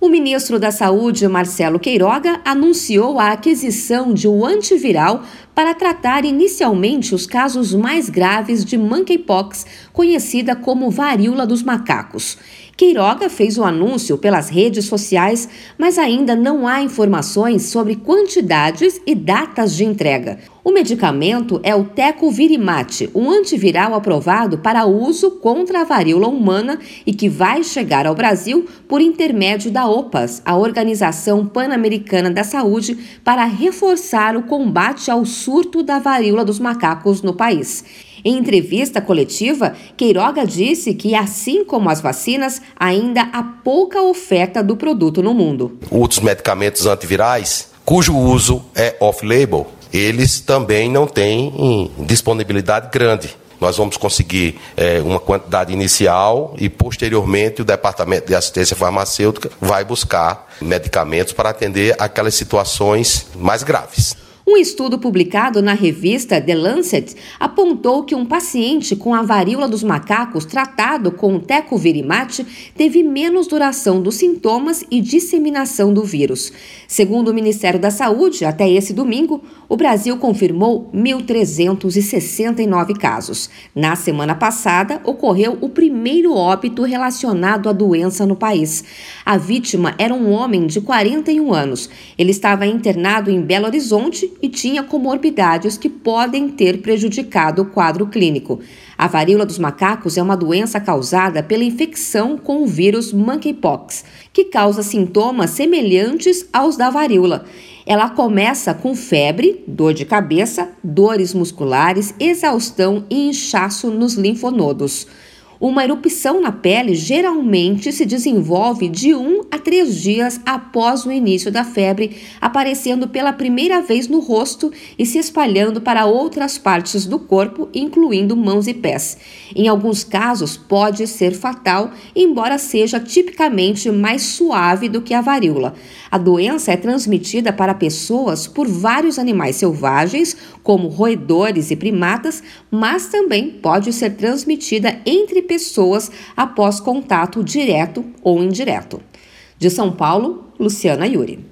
O ministro da Saúde, Marcelo Queiroga, anunciou a aquisição de um antiviral para tratar inicialmente os casos mais graves de monkeypox, conhecida como varíola dos macacos. Queiroga fez o anúncio pelas redes sociais, mas ainda não há informações sobre quantidades e datas de entrega. O medicamento é o Tecovirimat, um antiviral aprovado para uso contra a varíola humana e que vai chegar ao Brasil por intermédio da OPAS, a Organização Pan-Americana da Saúde, para reforçar o combate ao surto da varíola dos macacos no país. Em entrevista coletiva, Queiroga disse que, assim como as vacinas, ainda há pouca oferta do produto no mundo. Outros medicamentos antivirais, cujo uso é off-label, eles também não têm disponibilidade grande. Nós vamos conseguir é, uma quantidade inicial e, posteriormente, o Departamento de Assistência Farmacêutica vai buscar medicamentos para atender aquelas situações mais graves. Um estudo publicado na revista The Lancet apontou que um paciente com a varíola dos macacos tratado com o tecovirimat teve menos duração dos sintomas e disseminação do vírus. Segundo o Ministério da Saúde, até esse domingo, o Brasil confirmou 1.369 casos. Na semana passada, ocorreu o primeiro óbito relacionado à doença no país. A vítima era um homem de 41 anos. Ele estava internado em Belo Horizonte e tinha comorbidades que podem ter prejudicado o quadro clínico. A varíola dos macacos é uma doença causada pela infecção com o vírus monkeypox, que causa sintomas semelhantes aos da varíola. Ela começa com febre, dor de cabeça, dores musculares, exaustão e inchaço nos linfonodos. Uma erupção na pele geralmente se desenvolve de um a três dias após o início da febre, aparecendo pela primeira vez no rosto e se espalhando para outras partes do corpo, incluindo mãos e pés. Em alguns casos, pode ser fatal, embora seja tipicamente mais suave do que a varíola. A doença é transmitida para pessoas por vários animais selvagens, como roedores e primatas, mas também pode ser transmitida entre pessoas após contato direto ou indireto. De São Paulo, Luciana Yuri.